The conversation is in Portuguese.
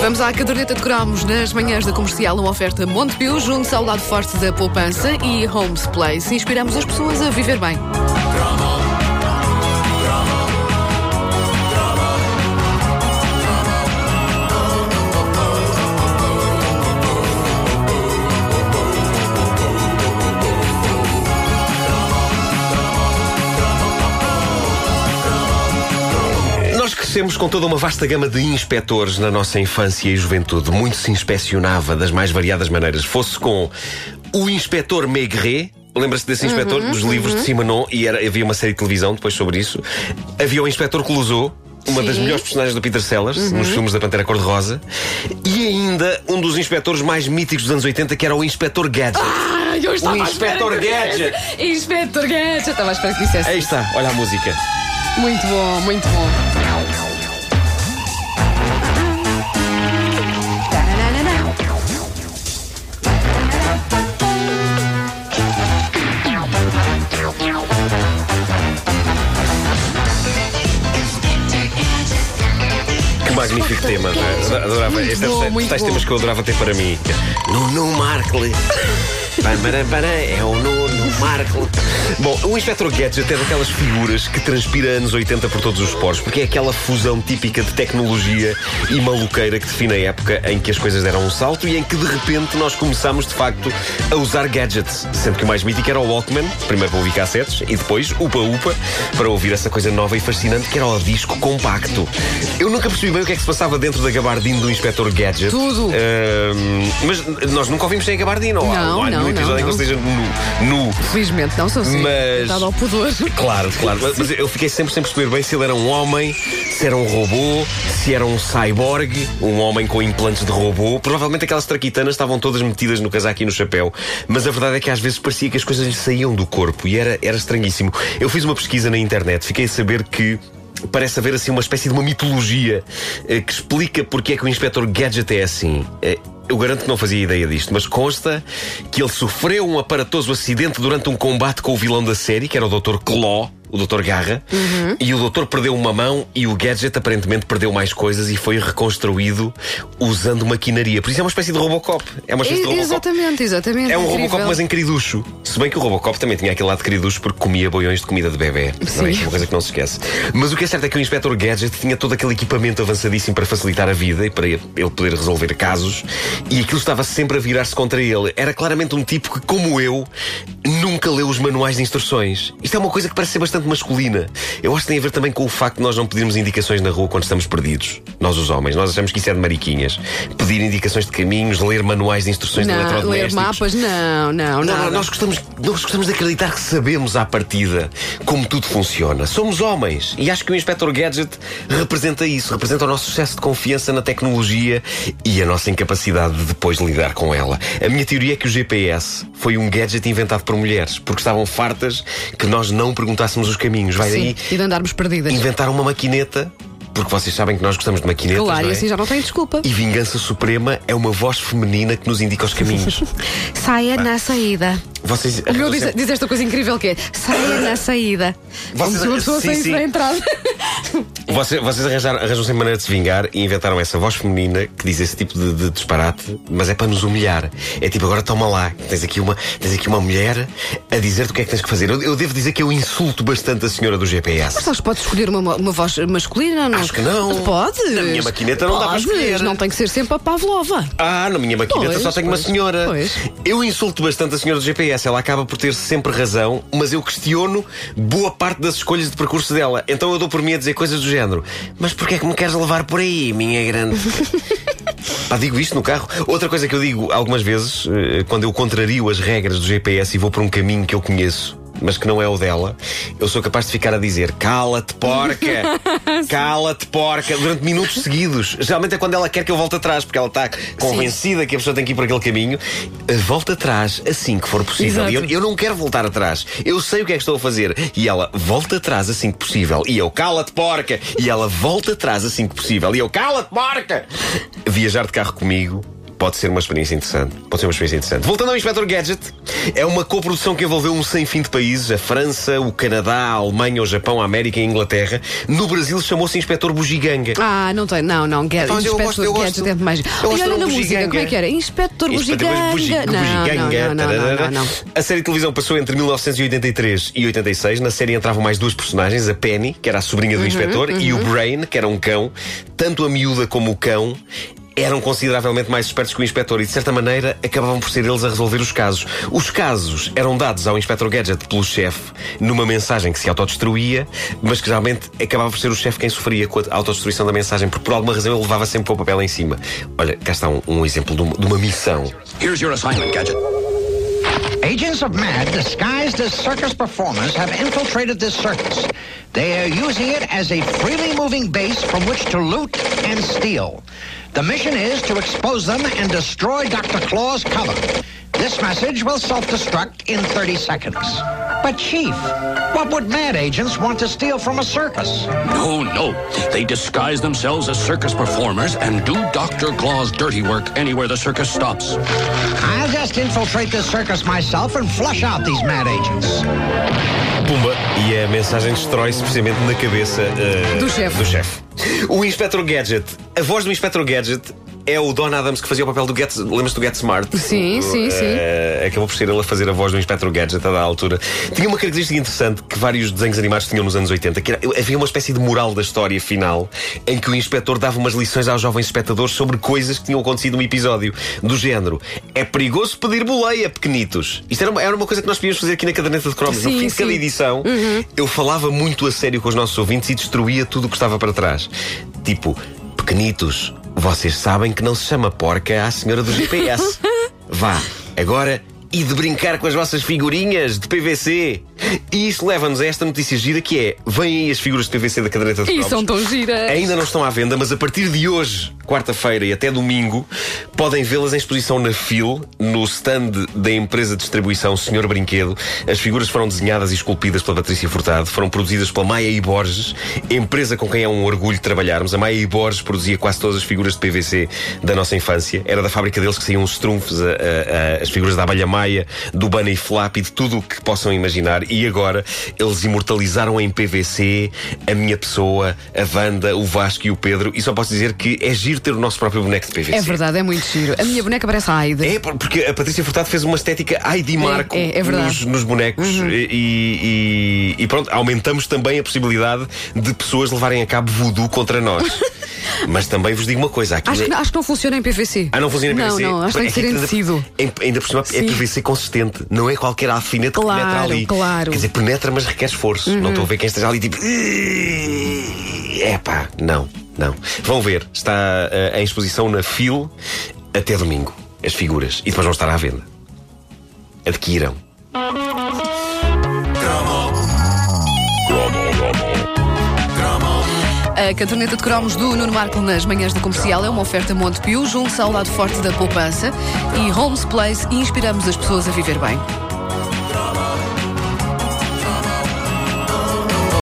Vamos à caderneta de cromos nas manhãs da comercial, uma oferta Montepio, junto ao lado forte da poupança e Homes Place. Inspiramos as pessoas a viver bem. Crescemos com toda uma vasta gama de inspectores na nossa infância e juventude. Muito se inspecionava das mais variadas maneiras. Fosse com o inspetor Maigret. Lembra-se desse inspetor dos livros de Simenon? E era, havia uma série de televisão depois sobre isso. Havia o inspetor Clouseau. Uma das Sim. melhores personagens do Peter Sellers, nos filmes da Pantera Cor-de-Rosa. E ainda um dos inspectores mais míticos dos anos 80, que era o Inspetor Gadget. Ai, eu estava O Inspector. Gadget. Inspector Gadget. Estava à espera que dissesse. Aí está, olha a música. Muito bom, muito bom. Tema, não é? Adorava. É bom, dos tais bom. temas que eu adorava ter para mim. Nuno Markle. É o Nuno Markle. Bom, o Inspector Gadget é daquelas figuras que transpira anos 80 por todos os poros, porque é aquela fusão típica de tecnologia e maluqueira que define a época em que as coisas deram um salto e em que de repente nós começámos de facto a usar gadgets. Sendo que o mais mítico era o Walkman, primeiro para ouvir cassetes e depois Upa Upa para ouvir essa coisa nova e fascinante que era o disco compacto. Eu nunca percebi bem o que é que se passava dentro da gabardina do Inspector Gadget. Tudo. Ahm, mas nós nunca ouvimos sem a gabardina. ou há- Não, há não, nenhum episódio não, em que ele esteja nu. nu. Felizmente não sou assim. Mas- Dado ao pudor. Claro, claro. Mas, mas eu fiquei sempre sem perceber bem se ele era um homem, se era um robô, se era um cyborg, um homem com implantes de robô. Provavelmente aquelas traquitanas estavam todas metidas no casaco e no chapéu. Mas a verdade é que às vezes parecia que as coisas lhe saíam do corpo e era, era estranhíssimo. Eu fiz uma pesquisa na internet, fiquei a saber que. Parece haver assim uma espécie de uma mitologia eh, que explica porque é que o Inspector Gadget é assim. Eh, eu garanto que não fazia ideia disto, mas consta que ele sofreu um aparatoso acidente durante um combate com o vilão da série, que era o Dr. Claw, o Dr. Garra, e o doutor perdeu uma mão e o Gadget aparentemente perdeu mais coisas e foi reconstruído usando maquinaria. Por isso é uma espécie de Robocop. É uma espécie de E- Robocop. Exatamente, exatamente. É um incrível. Robocop, mas em queriducho. Se bem que o Robocop também tinha aquele lado de queriducho porque comia boiões de comida de bebê. É? Sim. É uma coisa que não se esquece. Mas o que é certo é que o Inspector Gadget tinha todo aquele equipamento avançadíssimo para facilitar a vida e para ele poder resolver casos. E aquilo estava sempre a virar-se contra ele. Era claramente um tipo que, como eu, nunca leu os manuais de instruções. Isto é uma coisa que parece ser bastante masculina. Eu acho que tem a ver também com o facto de nós não pedirmos indicações na rua quando estamos perdidos. Nós, os homens. Nós achamos que isso é de mariquinhas. Pedir indicações de caminhos, ler manuais de instruções de Não, eletrodomésticos. ler mapas, não, não, Não, não. nós gostamos, nós gostamos de acreditar que sabemos à partida como tudo funciona. Somos homens e acho que o Inspector Gadget representa isso, representa o nosso excesso de confiança na tecnologia e a nossa incapacidade de depois lidar com ela. A minha teoria é que o GPS foi um gadget inventado por mulheres, porque estavam fartas que nós não perguntássemos os caminhos. Vai Sim, daí e de andarmos perdidas. inventar uma maquineta, porque vocês sabem que nós gostamos de maquinetas. Claro, não e é? assim já não tem desculpa. E Vingança Suprema é uma voz feminina que nos indica os caminhos. Saia na saída. Vocês O meu diz, diz esta coisa incrível que é saia na saída. Como Vocês- se uma pessoa sim, saísse sim. na entrada. Vocês, vocês arranjaram, arranjam sem maneira de se vingar e inventaram essa voz feminina que diz esse tipo de, de disparate, mas é para nos humilhar. É tipo, agora toma lá, tens aqui uma, tens aqui uma mulher a dizer-te o que é que tens que fazer. Eu, eu devo dizer que eu insulto bastante a senhora do GPS. Mas sabes, podes escolher uma, uma voz masculina? Não? Acho que não. Podes. Na minha maquineta não dá para escolher. Não tem que ser sempre a Pavlova. Ah, na minha maquineta Pois, só tenho uma pois, senhora. pois. Eu insulto bastante a senhora do GPS. Ela acaba por ter sempre razão, mas eu questiono boa parte das escolhas de percurso dela. Então eu dou por mim a dizer coisas do género. Mas porquê é que me queres levar por aí, minha grande? Pá, digo isto no carro. Outra coisa que eu digo algumas vezes, eh, quando eu contrario as regras do GPS e vou por um caminho que eu conheço. Mas que não é o dela, eu sou capaz de ficar a dizer cala-te, porca! Cala-te, porca! Durante minutos seguidos. Geralmente é quando ela quer que eu volte atrás, porque ela está convencida que a pessoa tem que ir por aquele caminho. Eh, Volta atrás assim que for possível. E eu, eu não quero voltar atrás. Eu sei o que é que estou a fazer. E ela volta atrás assim que possível. E eu cala-te, porca! E ela volta atrás assim que possível. E eu cala-te, porca! Viajar de carro comigo pode ser uma experiência interessante. Pode ser uma experiência interessante. Voltando ao Inspector Gadget, é uma coprodução que envolveu um sem fim de países: a França, o Canadá, a Alemanha, o Japão, a América e a Inglaterra. No Brasil chamou-se Inspector Bugiganga. Ah, não tem, não, não. Ga Então, eu Inspector gosto- eu Gadget gosto- é mais. eu Olha, na música, bugiganga. como é que era? Inspector Inspector Bugiganga. Bugi- Não, não, Bugiganga, não, não, não. A série de televisão passou entre 1983 e 86. Na série entravam mais duas personagens: a Penny, que era a sobrinha Uhum, do inspetor, e o Brain, que era um cão. Tanto a miúda como o cão eram consideravelmente mais espertos que o inspetor e, de certa maneira, acabavam por ser eles a resolver os casos. Os casos eram dados ao Inspector Gadget pelo chefe numa mensagem que se autodestruía, mas que geralmente acabava por ser o chefe quem sofria com a autodestruição da mensagem, porque por alguma razão ele levava sempre com o papel em cima. Olha, cá está um, um exemplo de uma, de uma missão. Here's your assignment, Gadget. Agents of MAD disguised as circus performers have infiltrated this circus. They are using it as a freely moving base from which to loot and steal. The mission is to expose them and destroy Dr. Claw's cover. This message will self-destruct in 30 seconds. But Chief, what would MAD agents want to steal from a circus? No, no. They disguise themselves as circus performers and do Dr. Claw's dirty work anywhere the circus stops. I'll just infiltrate this circus myself and flush out these MAD agents. Pumba! E a mensagem destrói-se precisamente na cabeça eh, Do chefe. do chefe. O Inspector Gadget, a voz do Inspector Gadget é o Don Adams que fazia o papel do Get. Lembras-te do Get Smart? Sim, sim, Eh, sim. acabou por ser ele a fazer a voz do Inspector Gadget a da altura. Tinha uma característica interessante que vários desenhos animados tinham nos anos 80, que era, havia uma espécie de moral da história final em que o inspetor dava umas lições aos jovens espectadores sobre coisas que tinham acontecido no episódio. Do género: é perigoso pedir boleia, pequenitos. Isto era uma, era uma coisa que nós podíamos fazer aqui na caderneta de cromos. No Sim, fim de cada edição, eu falava muito a sério com os nossos ouvintes e destruía tudo o que estava para trás. Tipo, pequenitos, vocês sabem que não se chama porca à senhora do GPS. Vá, agora e de brincar com as vossas figurinhas de PVC. E isto leva-nos a esta notícia gira que é: vêm aí as figuras de PVC da caderneta de E são tão giras. Ainda não estão à venda, mas a partir de hoje, quarta-feira e até domingo, podem vê-las em exposição na FIL, no stand da empresa de distribuição Senhor Brinquedo. As figuras foram desenhadas e esculpidas pela Patrícia Furtado, foram produzidas pela Maia e Borges, empresa com quem é um orgulho trabalharmos. A Maia e Borges produzia quase todas as figuras de PVC da nossa infância. Era da fábrica deles que saíam os trunfos, a- a- a- as figuras da abelha Maia, do Bunny Flap e de tudo o que possam imaginar. E agora eles imortalizaram em PVC a minha pessoa, a Wanda, o Vasco e o Pedro. E só posso dizer que é giro ter o nosso próprio boneco de PVC. É verdade, é muito giro. A minha boneca parece a Aida. É, por- porque a Patrícia Furtado fez uma estética ai de Marco é, é. Uhum. nos, nos bonecos e, e- e pronto, aumentamos também a possibilidade de pessoas levarem a cabo voodoo contra nós. Mas também vos digo uma coisa: aqui Acho que, acho que não funciona em PVC. ah, não funciona em não, PVC? Não, acho que tem que ser em ainda- tecido. em- Ainda por cima é Sim. PVC consistente, não é qualquer alfinete Claro, que penetra ali. claro. Uhum. Quer dizer, penetra, mas requer esforço. Não estou a ver quem esteja ali tipo. É pá, não, não. Vão ver, está eh, em exposição na FIL até domingo. As figuras. E depois vão estar à venda. Adquiram. A caderneta de cromos do Nuno Marco nas manhãs da comercial é uma oferta Montepio, junto ao lado forte da poupança e Holmes Place inspiramos as pessoas a viver bem.